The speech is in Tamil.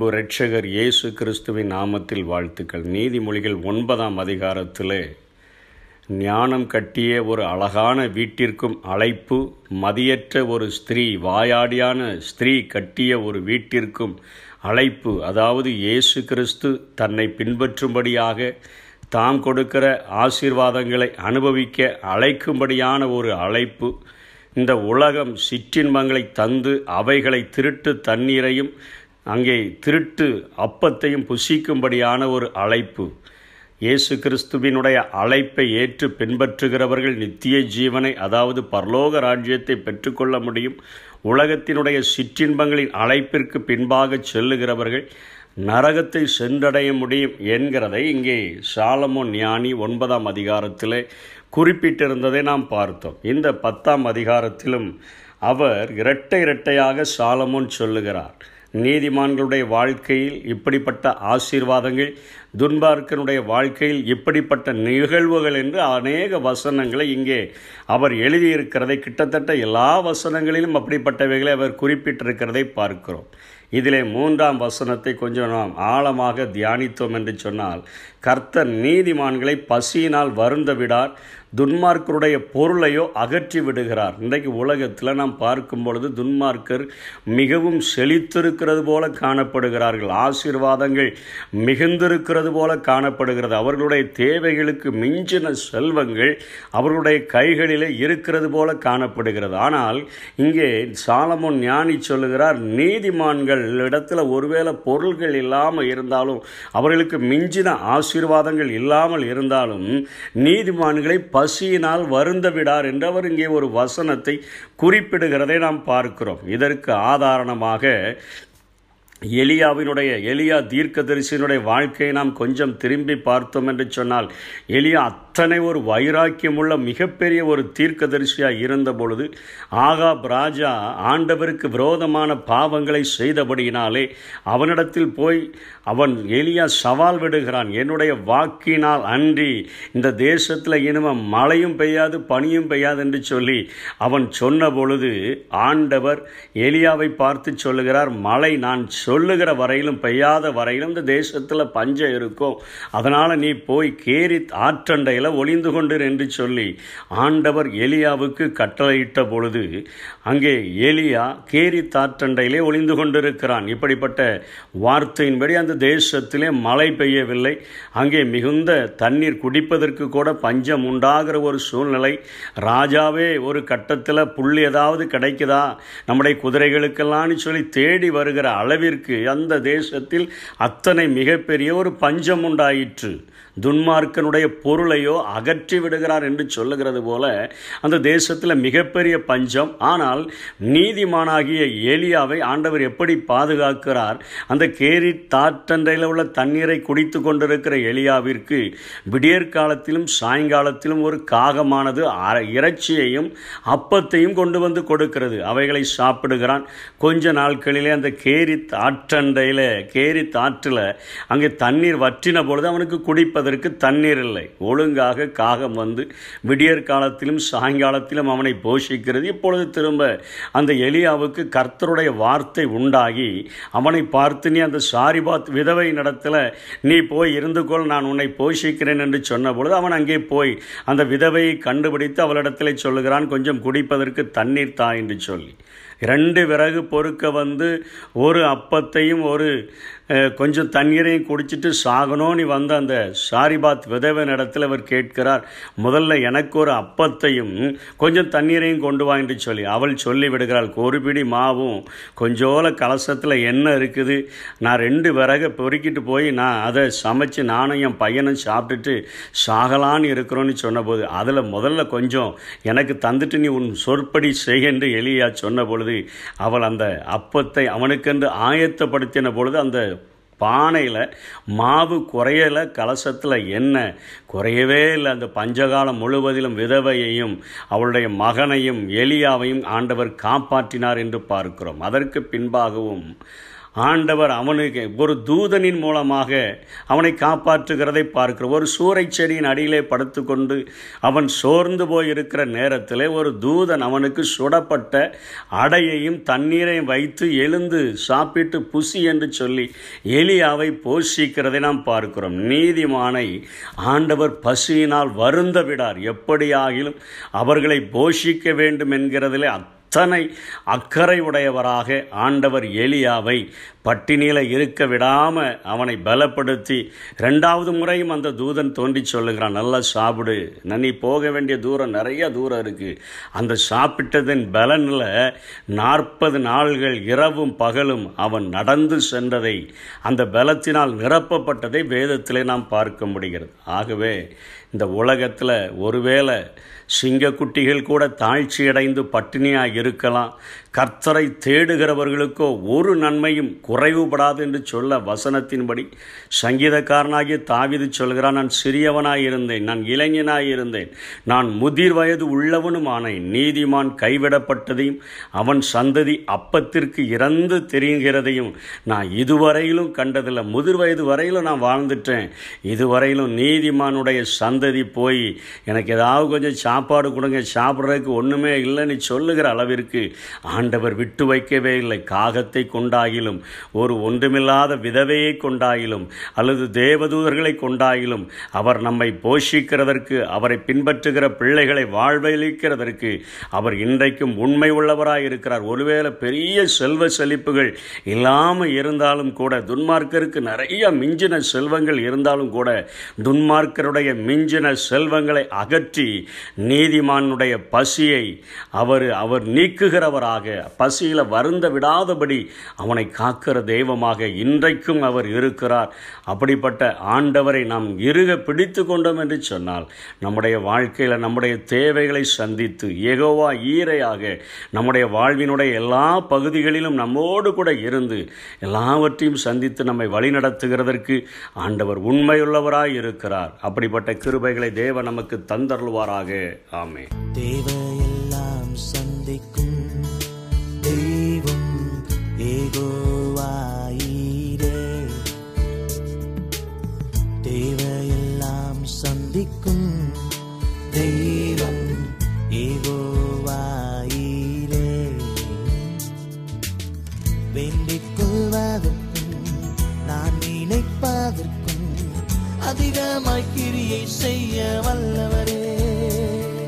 அன்பு ரட்சகர் இயேசு கிறிஸ்துவின் நாமத்தில் வாழ்த்துக்கள். நீதிமொழிகள் ஒன்பதாம் அதிகாரத்திலே ஞானம் கட்டிய ஒரு அழகான வீட்டிற்கும் அழைப்பு மதியற்ற ஒரு ஸ்திரீ வாயாடியான ஸ்திரீ கட்டிய ஒரு வீட்டிற்கும் அழைப்பு. அதாவது இயேசு கிறிஸ்து தன்னை பின்பற்றும்படியாக தாம் கொடுக்கிற ஆசீர்வாதங்களை அனுபவிக்க அழைக்கும்படியான ஒரு அழைப்பு. இந்த உலகம் சிற்றின்பங்களை தந்து அவைகளை திருட்டு தண்ணீரையும் அங்கே திருட்டு அப்பத்தையும் புசிக்கும்படியான ஒரு அழைப்பு. இயேசு கிறிஸ்துவினுடைய அழைப்பை ஏற்று பின்பற்றுகிறவர்கள் நித்திய ஜீவனை அதாவது பரலோக ராஜ்யத்தை பெற்றுக்கொள்ள முடியும். உலகத்தினுடைய சிற்றின்பங்களின் அழைப்பிற்கு பின்பாக செல்லுகிறவர்கள் நரகத்தை சென்றடைய முடியும் என்கிறதை இங்கே சாலமோ ஞானி ஒன்பதாம் அதிகாரத்திலே குறிப்பிட்டிருந்ததை நாம் பார்த்தோம். இந்த பத்தாம் அதிகாரத்திலும் அவர் இரட்டை இரட்டையாக சாலமோன் சொல்லுகிறார். நீதிமான்களுடைய வாழ்க்கையில் இப்படிப்பட்ட ஆசீர்வாதங்கள் துன்பார்க்கனுடைய வாழ்க்கையில் இப்படிப்பட்ட நிகழ்வுகள் என்று அநேக வசனங்களை இங்கே அவர் எழுதியிருக்கிறதை கிட்டத்தட்ட எல்லா வசனங்களிலும் அப்படிப்பட்டவைகளை அவர் குறிப்பிட்டிருக்கிறதை பார்க்கிறோம். இதிலே மூன்றாம் வசனத்தை கொஞ்சம் நாம் ஆழமாக தியானித்தோம் என்று சொன்னால் கர்த்தர் நீதிமான்களை பசியினால் வருந்த விடார் துன்மார்க்கருடைய பொருளையோ அகற்றி விடுகிறார். இன்றைக்கு உலகத்தில் நாம் பார்க்கும் பொழுது துன்மார்க்கர் மிகவும் செழித்திருக்கிறது போல காணப்படுகிறார்கள். ஆசீர்வாதங்கள் மிகுந்திருக்கிறது போல காணப்படுகிறது. அவர்களுடைய தேவைகளுக்கு மிஞ்சின செல்வங்கள் அவர்களுடைய கைகளிலே இருக்கிறது போல காணப்படுகிறது. ஆனால் இங்கே சாலமோன் ஞானி சொல்லுகிறார் நீதிமான்கள் இடத்துல ஒருவேளை பொருள்கள் இல்லாமல் இருந்தாலும் அவர்களுக்கு மிஞ்சின ஆசீர்வாதங்கள் இல்லாமல் இருந்தாலும் நீதிமான்களை பசியினால் வருந்த விடார் என்று அவர் இங்கே ஒரு வசனத்தை குறிப்பிடுகிறதை நாம் பார்க்கிறோம். இதற்கு ஆதாரணமாக எலியாவினுடைய எலியா தீர்க்கதரிசியினுடைய வாழ்க்கையை நாம் கொஞ்சம் திரும்பி பார்த்தோம் என்று சொன்னால் எலியா அத்தனை ஒரு வைராக்கியமுள்ள மிகப்பெரிய ஒரு தீர்க்கதரிசியாக இருந்த பொழுது ஆகாப் ராஜா ஆண்டவருக்கு விரோதமான பாவங்களை செய்தபடியினாலே அவனிடத்தில் போய் அவன் எலியா சவால் விடுகிறான். என்னுடைய வாக்கினால் அன்றி இந்த தேசத்தில் இனிமே மழையும் பெய்யாது பனியும் பெய்யாது என்று சொல்லி அவன் சொன்ன பொழுது ஆண்டவர் எலியாவை பார்த்து சொல்லுகிறார் மழை நான் சொல்லுகிற வரையிலும் பெய்யாத வரையிலும் இந்த தேசத்தில் பஞ்சம் இருக்கும். அதனால் நீ போய் கேரி ஆற்றண்டையில் ஒளிந்து கொண்டிரு என்று சொல்லி ஆண்டவர் எலியாவுக்கு கட்டளையிட்ட பொழுது அங்கே எலியா கேரி தாற்றண்டையிலே ஒளிந்து கொண்டிருக்கிறான். இப்படிப்பட்ட வார்த்தையின்படி அந்த தேசத்திலே மழை பெய்யவில்லை. அங்கே மிகுந்த தண்ணீர் குடிப்பதற்கு கூட பஞ்சம் உண்டாகிற ஒரு சூழ்நிலை. ராஜாவே ஒரு கட்டத்தில் புல் ஏதாவது கிடைக்குதா? நம்முடைய குதிரைகளுக்கெல்லாம் சொல்லி தேடி வருகிற அளவிற்கு அந்த தேசத்தில் அத்தனை மிகப்பெரிய ஒரு பஞ்சம் உண்டாயிற்று. துன்மார்க்கனுடைய பொருளையோ அகற்றி விடுகிறார் என்று சொல்லுகிறது போல அந்த தேசத்தில் மிகப்பெரிய பஞ்சம். ஆனால் நீதிமானாகிய ஏலியாவை ஆண்டவர் எப்படி பாதுகாக்கிறார்? அந்த கேரி தாற்றண்டையில் உள்ள தண்ணீரை குடித்து கொண்டிருக்கிற எலியாவிற்கு விடியற் காலத்திலும் சாயங்காலத்திலும் ஒரு காகமானது இறைச்சியையும் அப்பத்தையும் கொண்டு வந்து கொடுக்கிறது. அவைகளை சாப்பிடுகிறான். கொஞ்ச நாட்களிலே அந்த கேரி ஆற்றண்டையில் கேரி தாற்றில் அங்கே தண்ணீர் வற்றின பொழுது அவனுக்கு குடிப்பதற்கு தண்ணீர் இல்லை. ஒழுங்காக காகம் வந்து விடியற் காலத்திலும் சாயங்காலத்திலும் அவனை போஷிக்கிறது. இப்பொழுது திரும்ப அந்த எலியாவுக்கு கர்த்தருடைய வார்த்தை உண்டாகி அவனை பார்த்து நீ அந்த சாரிபாத் விதவை நடத்தில் நீ போய் இருந்து கொள் நான் உன்னை போஷிக்கிறேன் என்று சொன்ன பொழுது அவன் அங்கே போய் அந்த விதவையை கண்டுபிடித்து அவளிடத்தில் சொல்லுகிறான் கொஞ்சம் குடிப்பதற்கு தண்ணீர் தா என்று சொல்லி. ரெண்டு விறகு பொறுக்க வந்து ஒரு அப்பத்தையும் ஒரு கொஞ்சம் தண்ணீரையும் குடிச்சிட்டு சாகணும்னு வந்த அந்த சாரிபாத் விதவன் இடத்துல அவர் கேட்கிறார் முதல்ல எனக்கு ஒரு அப்பத்தையும் கொஞ்சம் தண்ணீரையும் கொண்டு வாங்கிட்டு சொல்லி. அவள் சொல்லி விடுகிறாள் ஒரு பிடி மாவும் கொஞ்சோல கலசத்தில் என்ன இருக்குது. நான் ரெண்டு விறகை பொறுக்கிட்டு போய் நான் அதை சமைச்சு நானும் என் பையனும் சாப்பிட்டுட்டு சாகலான்னு இருக்கிறோன்னு சொன்னபோது அதில் முதல்ல கொஞ்சம் எனக்கு தந்துட்டு நீ உன் சொற்படி செய்யென்று எளியா சொன்ன பொழுது அவள் அந்த அப்பத்தை அவனுக்கென்று ஆயத்தப்படுத்தின பொழுது அந்த பானையில் மாவு குறையலை கலசத்தில் என்ன குறையவே இல்லை. அந்த பஞ்சகாலம் முழுவதிலும் விதவையையும் அவளுடைய மகனையும் எலியாவையும் ஆண்டவர் காப்பாற்றினார் என்று பார்க்கிறோம். அதற்கு பின்பாகவும் ஆண்டவர் அவனுக்கு ஒரு தூதனின் மூலமாக அவனை காப்பாற்றுகிறதை பார்க்கிறோம் ஒரு சூறை செடியின் அடியிலே படுத்துக்கொண்டு அவன் சோர்ந்து போய் இருக்கிற நேரத்தில் ஒரு தூதன் அவனுக்கு சுடப்பட்ட அடையையும் தண்ணீரையும் வைத்து எழுந்து சாப்பிட்டு புசி என்று சொல்லி எலியாவை போஷிக்கிறதை நாம் பார்க்கிறோம். நீதிமானை ஆண்டவர் பசியினால் வருந்த விடார். எப்படியாகிலும் அவர்களை போஷிக்க வேண்டும் என்கிறதிலே அத்தனை அக்கறை உடையவராக ஆண்டவர் எலியாவை பட்டினியில் இருக்க விடாமல் அவனை பலப்படுத்தி ரெண்டாவது முறையும் அந்த தூதன் தோண்டி சொல்லுகிறான் நல்லா சாப்பிடு. நன்னி போக வேண்டிய தூரம் நிறைய தூரம் இருக்குது அந்த சாப்பிட்டதன் பலனில் நாற்பது நாள்கள் இரவும் பகலும் அவன் நடந்து சென்றதை அந்த பலத்தினால் நிரப்பப்பட்டதை வேதத்திலே நாம் பார்க்க முடிகிறது. ஆகவே இந்த உலகத்தில் ஒருவேளை சிங்கக்குட்டிகள் கூட தாழ்ச்சியடைந்து பட்டினியாக இருக்கலாம். கர்த்தரை தேடுகிறவர்களுக்கோ ஒரு நன்மையும் குறைவுபடாது என்று சொல்ல வசனத்தின்படி சங்கீதக்காரனாகிய தாவிது சொல்கிறான் நான் சிறியவனாய் இருந்தேன் நான் இளைஞனாய் இருந்தேன் நான் முதிர் வயது உள்ளவனும் ஆனேன். நீதிமான் கைவிடப்பட்டதையும் அவன் சந்ததி அப்பத்திற்கு இறந்து தெரிகிறதையும் நான் இதுவரையிலும் கண்டதில்லை. முதிர் வயது வரையிலும் நான் வாழ்ந்துட்டேன். இதுவரையிலும் நீதிமானுடைய சந்ததி போய் எனக்கு ஏதாவது கொஞ்சம் சாப்பாடு கொடுங்க சாப்பிட்றதுக்கு ஒன்றுமே இல்லைன்னு சொல்லுகிற அளவிற்கு ஆண்டவர் விட்டு வைக்கவே இல்லை. காகத்தை கொண்டாயிலும் ஒரு ஒன்றுமில்லாத விதவையை கொண்டாயிலும் அல்லது தேவதூதர்களை கொண்டாயிலும் அவர் நம்மை போஷிக்கிறதற்கு அவரை பின்பற்றுகிற பிள்ளைகளை வாழ்வழிக்கிறதற்கு அவர் இன்றைக்கும் உண்மை உள்ளவராக இருக்கிறார். ஒருவேளை பெரிய செல்வ செழிப்புகள் இல்லாமல் இருந்தாலும் கூட துன்மார்க்கருக்கு நிறைய மிஞ்சின செல்வங்கள் இருந்தாலும் கூட துன்மார்க்கருடைய மிஞ்சின செல்வங்களை அகற்றி நீதிமானுடைய பசியை அவர் அவர் நீக்குகிறவராக பசியில் வருந்த விடாதபடி அவனை காக்கிற தெய்வமாக இன்றைக்கும் அவர் இருக்கிறார். அப்படிப்பட்ட ஆண்டவரை நாம் இறுக பிடித்து கொண்டோம் என்று சொன்னால் நம்முடைய வாழ்க்கையில் நம்முடைய தேவைகளை சந்தித்து ஏகோவா ஈரையாக நம்முடைய வாழ்வினுடைய எல்லா பகுதிகளிலும் நம்மோடு கூட இருந்து எல்லாவற்றையும் சந்தித்து நம்மை வழிநடத்துகிறதற்கு ஆண்டவர் உண்மையுள்ளவராய் இருக்கிறார். அப்படிப்பட்ட கிருபைகளை தேவ நமக்கு தந்தருள்வாராக. ஆமே தேவன்